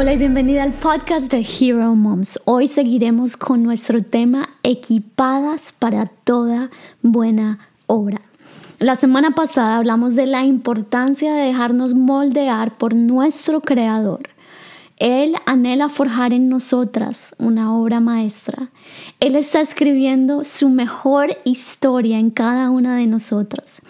Hola y bienvenida al podcast de Hero Moms. Hoy seguiremos con nuestro tema equipadas para toda buena obra. La semana pasada hablamos de la importancia de dejarnos moldear por nuestro Creador. Él anhela forjar en nosotras una obra maestra. Él está escribiendo su mejor historia en cada una de nosotras.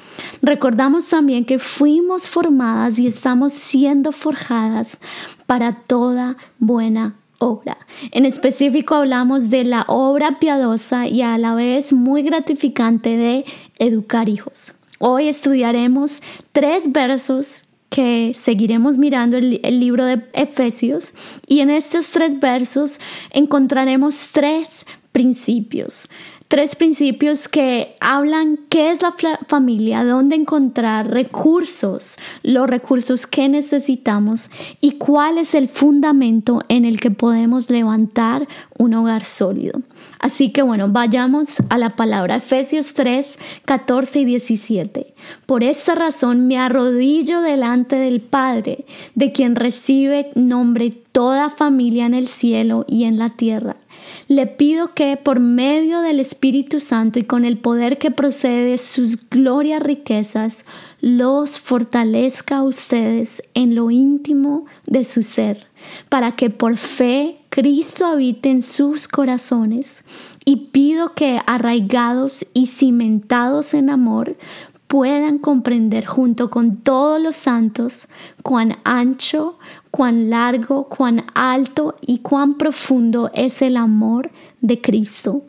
Recordamos también que fuimos formadas y estamos siendo forjadas para toda buena obra. En específico hablamos de la obra piadosa y a la vez muy gratificante de educar hijos. Hoy estudiaremos tres versos que seguiremos mirando el, libro de Efesios y en estos tres versos encontraremos tres principios tres principios que hablan qué es la familia, dónde encontrar recursos, los recursos que necesitamos y cuál es el fundamento en el que podemos levantar un hogar sólido. Así que bueno, vayamos a la palabra Efesios 3, 14 y 17. Por esta razón me arrodillo delante del Padre, de quien recibe nombre toda familia en el cielo y en la tierra le pido que por medio del Espíritu Santo y con el poder que procede de sus glorias riquezas, los fortalezca a ustedes en lo íntimo de su ser, para que por fe Cristo habite en sus corazones. Y pido que arraigados y cimentados en amor, puedan comprender junto con todos los santos cuán ancho, cuán largo, cuán alto y cuán profundo es el amor de Cristo,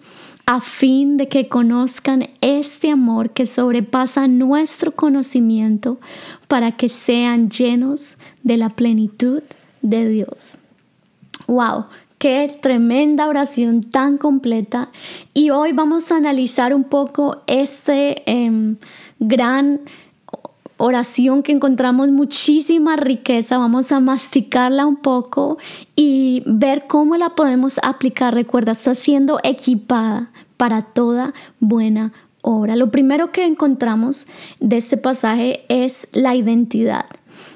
a fin de que conozcan este amor que sobrepasa nuestro conocimiento para que sean llenos de la plenitud de Dios. ¡Wow! Qué tremenda oración tan completa. Y hoy vamos a analizar un poco este em, gran oración que encontramos muchísima riqueza, vamos a masticarla un poco y ver cómo la podemos aplicar. Recuerda, está siendo equipada para toda buena obra. Lo primero que encontramos de este pasaje es la identidad.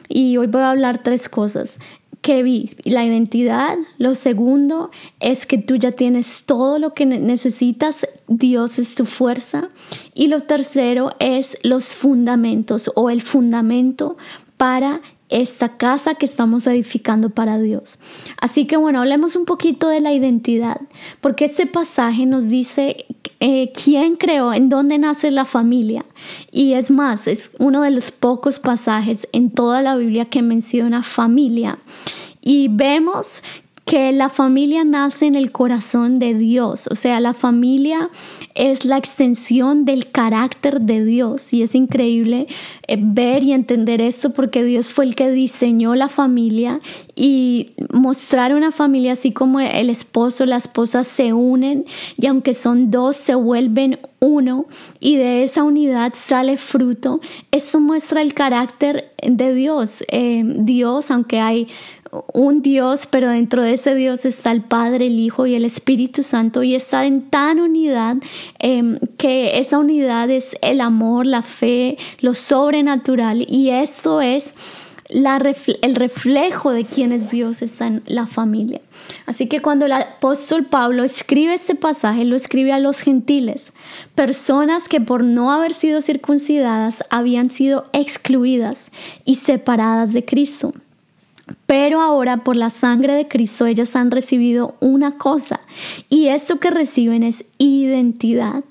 Y hoy voy a hablar tres cosas que vi, la identidad. Lo segundo es que tú ya tienes todo lo que necesitas, Dios es tu fuerza. Y lo tercero es los fundamentos o el fundamento para esta casa que estamos edificando para Dios. Así que bueno, hablemos un poquito de la identidad, porque este pasaje nos dice eh, quién creó, en dónde nace la familia. Y es más, es uno de los pocos pasajes en toda la Biblia que menciona familia. Y vemos que la familia nace en el corazón de Dios, o sea, la familia es la extensión del carácter de Dios. Y es increíble eh, ver y entender esto porque Dios fue el que diseñó la familia y mostrar una familia así como el esposo, la esposa se unen y aunque son dos se vuelven uno y de esa unidad sale fruto, eso muestra el carácter de Dios. Eh, Dios, aunque hay un Dios, pero dentro de ese Dios está el Padre, el Hijo y el Espíritu Santo y está en tan unidad em, que esa unidad es el amor, la fe, lo sobrenatural y esto es el reflejo de quién es Dios está en la familia. Así que cuando el apóstol Pablo escribe este pasaje, lo escribe a los gentiles, personas que por no haber sido circuncidadas habían sido excluidas y separadas de Cristo. Pero ahora por la sangre de Cristo ellas han recibido una cosa y esto que reciben es identidad.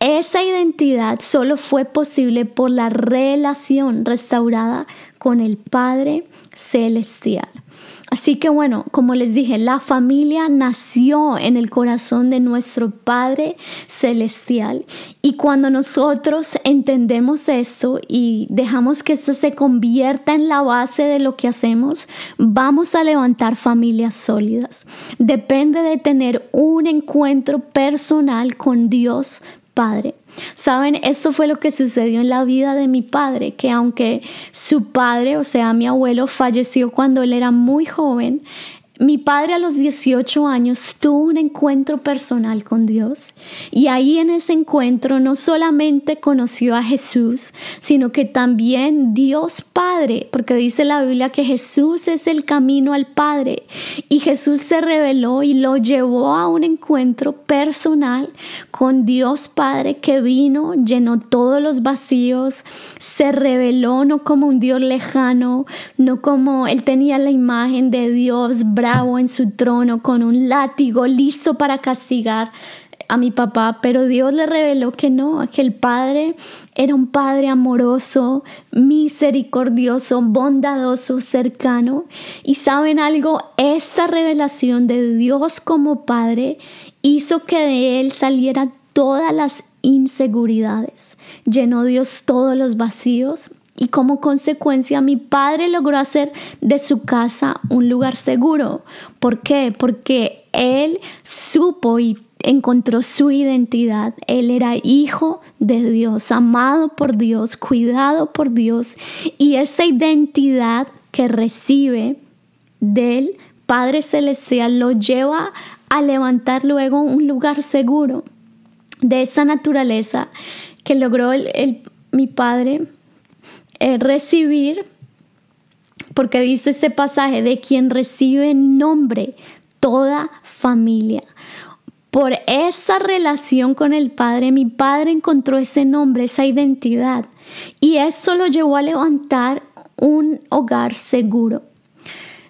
Esa identidad solo fue posible por la relación restaurada con el Padre Celestial. Así que bueno, como les dije, la familia nació en el corazón de nuestro Padre Celestial. Y cuando nosotros entendemos esto y dejamos que esto se convierta en la base de lo que hacemos, vamos a levantar familias sólidas. Depende de tener un encuentro personal con Dios Padre. Saben, esto fue lo que sucedió en la vida de mi padre, que aunque su padre, o sea, mi abuelo, falleció cuando él era muy joven, mi padre a los 18 años tuvo un encuentro personal con Dios y ahí en ese encuentro no solamente conoció a Jesús, sino que también Dios Padre, porque dice la Biblia que Jesús es el camino al Padre. Y Jesús se reveló y lo llevó a un encuentro personal con Dios Padre que vino, llenó todos los vacíos, se reveló no como un Dios lejano, no como él tenía la imagen de Dios bravo, en su trono con un látigo listo para castigar a mi papá, pero Dios le reveló que no, que el Padre era un Padre amoroso, misericordioso, bondadoso, cercano. Y saben algo, esta revelación de Dios como Padre hizo que de Él salieran todas las inseguridades. Llenó Dios todos los vacíos y como consecuencia mi padre logró hacer de su casa un lugar seguro. ¿Por qué? Porque él supo y encontró su identidad. Él era hijo de Dios, amado por Dios, cuidado por Dios. Y esa identidad que recibe del Padre Celestial lo lleva a levantar luego un lugar seguro de esa naturaleza que logró mi Padre eh, recibir, porque dice este pasaje, de quien recibe nombre toda familia. Por esa relación con el Padre, mi Padre encontró ese nombre, esa identidad. Y esto lo llevó a levantar un hogar seguro.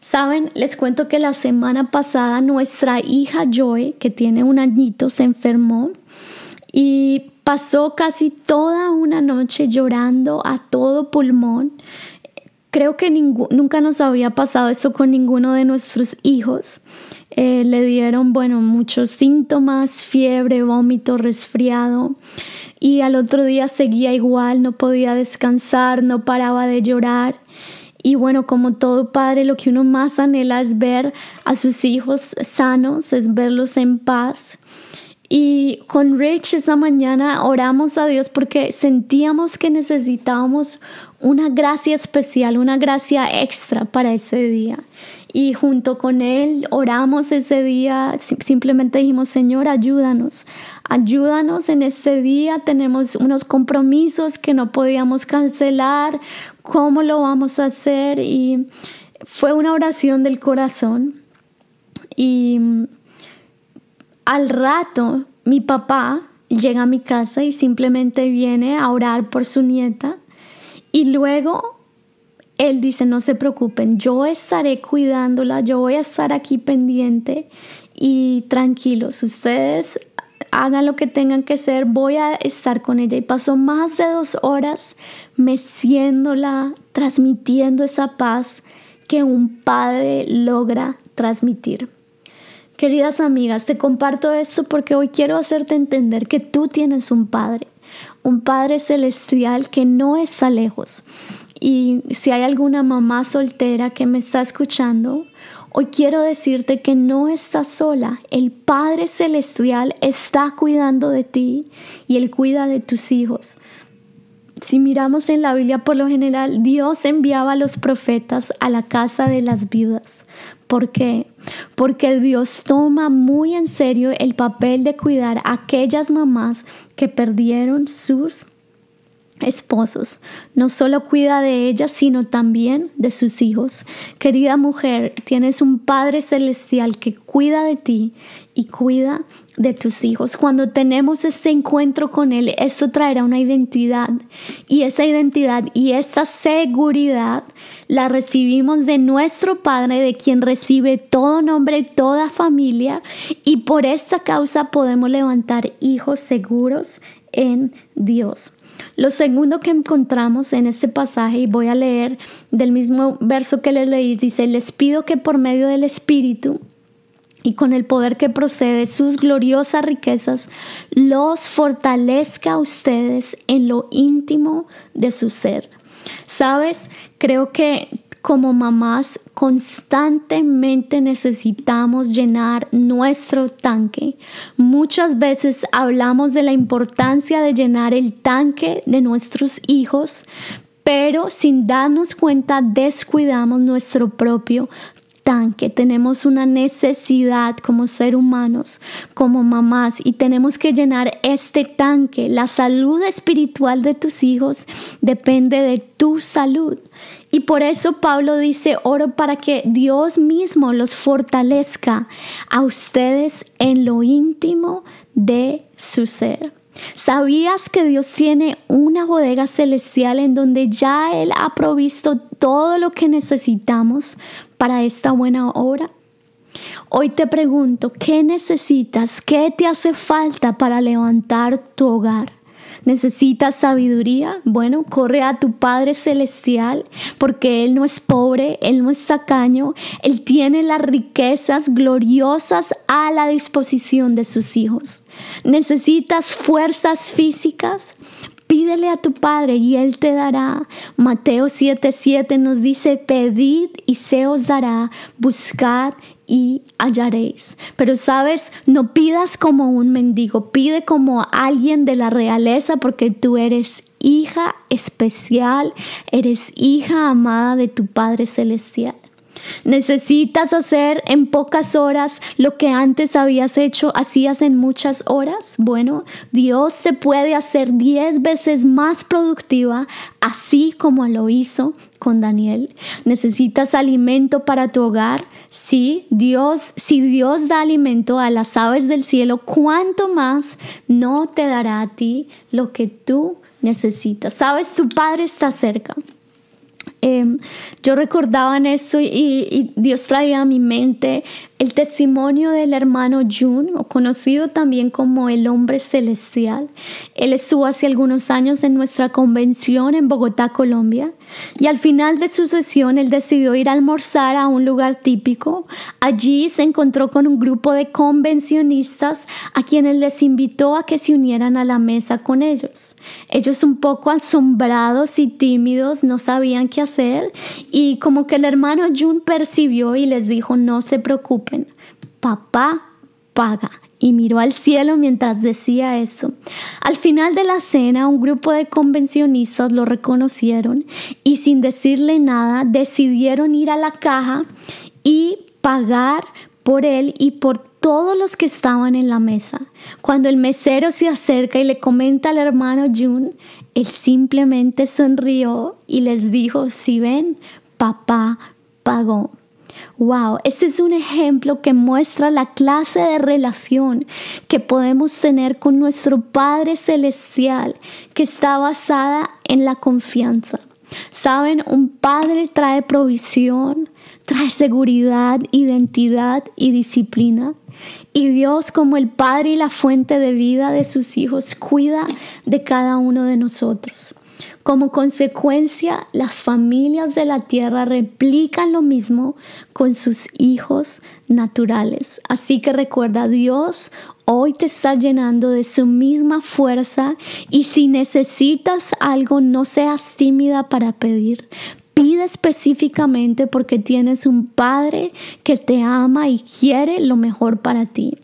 Saben, les cuento que la semana pasada nuestra hija Joy, que tiene un añito, se enfermó y pasó casi toda una noche llorando a todo pulmón. Creo que nunca nos había pasado eso con ninguno de nuestros hijos. Eh, le dieron, bueno, muchos síntomas, fiebre, vómito, resfriado. Y al otro día seguía igual, no podía descansar, no paraba de llorar. Y bueno, como todo padre, lo que uno más anhela es ver a sus hijos sanos, es verlos en paz. Y con Rich esa mañana oramos a Dios porque sentíamos que necesitábamos una gracia especial, una gracia extra para ese día. Y junto con Él oramos ese día, simplemente dijimos, Señor, ayúdanos, ayúdanos en este día, tenemos unos compromisos que no podíamos cancelar, ¿cómo lo vamos a hacer? Y fue una oración del corazón. Y al rato, mi papá llega a mi casa y simplemente viene a orar por su nieta. Y luego él dice, no se preocupen, yo estaré cuidándola, yo voy a estar aquí pendiente y tranquilos, ustedes hagan lo que tengan que hacer, voy a estar con ella. Y pasó más de dos horas meciéndola, transmitiendo esa paz que un padre logra transmitir. Queridas amigas, te comparto esto porque hoy quiero hacerte entender que tú tienes un Padre, un Padre celestial que no está lejos. Y si hay alguna mamá soltera que me está escuchando, hoy quiero decirte que no estás sola. El Padre celestial está cuidando de ti y Él cuida de tus hijos. Si miramos en la Biblia por lo general, Dios enviaba a los profetas a la casa de las viudas ¿Por qué? Porque Dios toma muy en serio el papel de cuidar a aquellas mamás que perdieron sus esposos. No solo cuida de ellas, sino también de sus hijos. Querida mujer, tienes un Padre Celestial que cuida de ti y cuida de tus hijos. Cuando tenemos este encuentro con Él, eso traerá una identidad y esa identidad y esa seguridad la recibimos de nuestro Padre, de quien recibe todo nombre, toda familia y por esta causa podemos levantar hijos seguros en Dios. Lo segundo que encontramos en este pasaje, y voy a leer del mismo verso que les leí, dice, les pido que por medio del Espíritu y con el poder que procede sus gloriosas riquezas, los fortalezca a ustedes en lo íntimo de su ser. Sabes, creo que como mamás constantemente necesitamos llenar nuestro tanque. Muchas veces hablamos de la importancia de llenar el tanque de nuestros hijos, pero sin darnos cuenta descuidamos nuestro propio tanque, tenemos una necesidad como ser humanos, como mamás, y tenemos que llenar este tanque. La salud espiritual de tus hijos depende de tu salud. Y por eso Pablo dice, oro para que Dios mismo los fortalezca a ustedes en lo íntimo de su ser. ¿Sabías que Dios tiene una bodega celestial en donde ya Él ha provisto todo lo que necesitamos para esta buena obra? Hoy te pregunto, ¿qué necesitas? ¿Qué te hace falta para levantar tu hogar? ¿Necesitas sabiduría? Bueno, corre a tu Padre Celestial porque Él no es pobre, Él no es sacaño, Él tiene las riquezas gloriosas a la disposición de sus hijos. ¿Necesitas fuerzas físicas? Pídele a tu Padre y Él te dará. Mateo 7:7 nos dice, pedid y se os dará, buscad y hallaréis. Pero sabes, no pidas como un mendigo, pide como alguien de la realeza porque tú eres hija especial, eres hija amada de tu Padre Celestial. ¿Necesitas hacer en pocas horas lo que antes habías hecho, hacías en muchas horas? Bueno, Dios se puede hacer diez veces más productiva, así como lo hizo con Daniel. ¿Necesitas alimento para tu hogar? Sí, Dios, si Dios da alimento a las aves del cielo, ¿cuánto más no te dará a ti lo que tú necesitas? Sabes, tu Padre está cerca. Em, yo recordaba en eso y, Dios traía a mi mente el testimonio del hermano Jun, conocido también como el hombre celestial. Él estuvo hace algunos años en nuestra convención en Bogotá, Colombia, y al final de su sesión él decidió ir a almorzar a un lugar típico. Allí se encontró con un grupo de convencionistas a quienes les invitó a que se unieran a la mesa con ellos. Ellos un poco asombrados y tímidos no sabían qué hacer y como que el hermano Jun percibió y les dijo no se preocupen, papá paga y miró al cielo mientras decía eso. Al final de la cena, un grupo de convencionistas lo reconocieron y sin decirle nada decidieron ir a la caja y pagar por él y por todos los que estaban en la mesa. Cuando el mesero se acerca y le comenta al hermano Jun, él simplemente sonrió y les dijo, si ven, papá pagó. Wow, este es un ejemplo que muestra la clase de relación que podemos tener con nuestro Padre Celestial, que está basada en la confianza. Saben, un padre trae provisión, trae seguridad, identidad y disciplina. Y Dios, como el Padre y la fuente de vida de sus hijos, cuida de cada uno de nosotros. Como consecuencia, las familias de la tierra replican lo mismo con sus hijos naturales. Así que recuerda, Dios hoy te está llenando de su misma fuerza y si necesitas algo, no seas tímida para pedir. Pide específicamente porque tienes un Padre que te ama y quiere lo mejor para ti.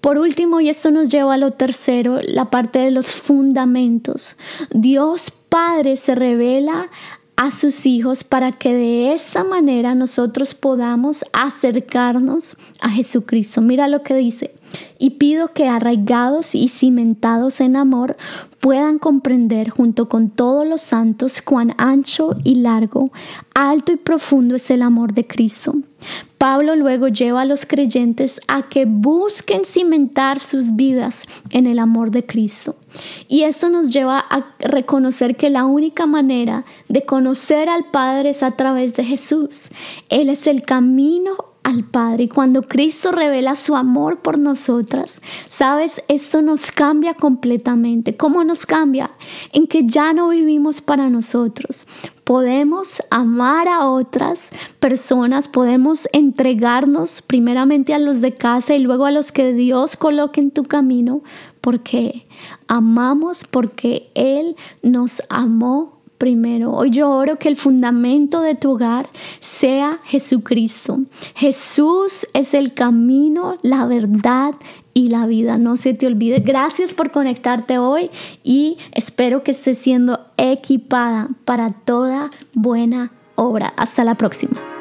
Por último, y esto nos lleva a lo tercero, la parte de los fundamentos. Dios Padre se revela a sus hijos para que de esa manera nosotros podamos acercarnos a Jesucristo. Mira lo que dice. Y pido que arraigados y cimentados en amor puedan comprender junto con todos los santos cuán ancho y largo, alto y profundo es el amor de Cristo. Pablo luego lleva a los creyentes a que busquen cimentar sus vidas en el amor de Cristo. Y esto nos lleva a reconocer que la única manera de conocer al Padre es a través de Jesús. Él es el camino al Padre. Y cuando Cristo revela su amor por nosotras, sabes, esto nos cambia completamente. ¿Cómo nos cambia? En que ya no vivimos para nosotros. Podemos amar a otras personas, podemos entregarnos primeramente a los de casa y luego a los que Dios coloque en tu camino, porque amamos porque Él nos amó primero. Hoy yo oro que el fundamento de tu hogar sea Jesucristo. Jesús es el camino, la verdad y la vida. No se te olvide. Gracias por conectarte hoy y espero que estés siendo equipada para toda buena obra. Hasta la próxima.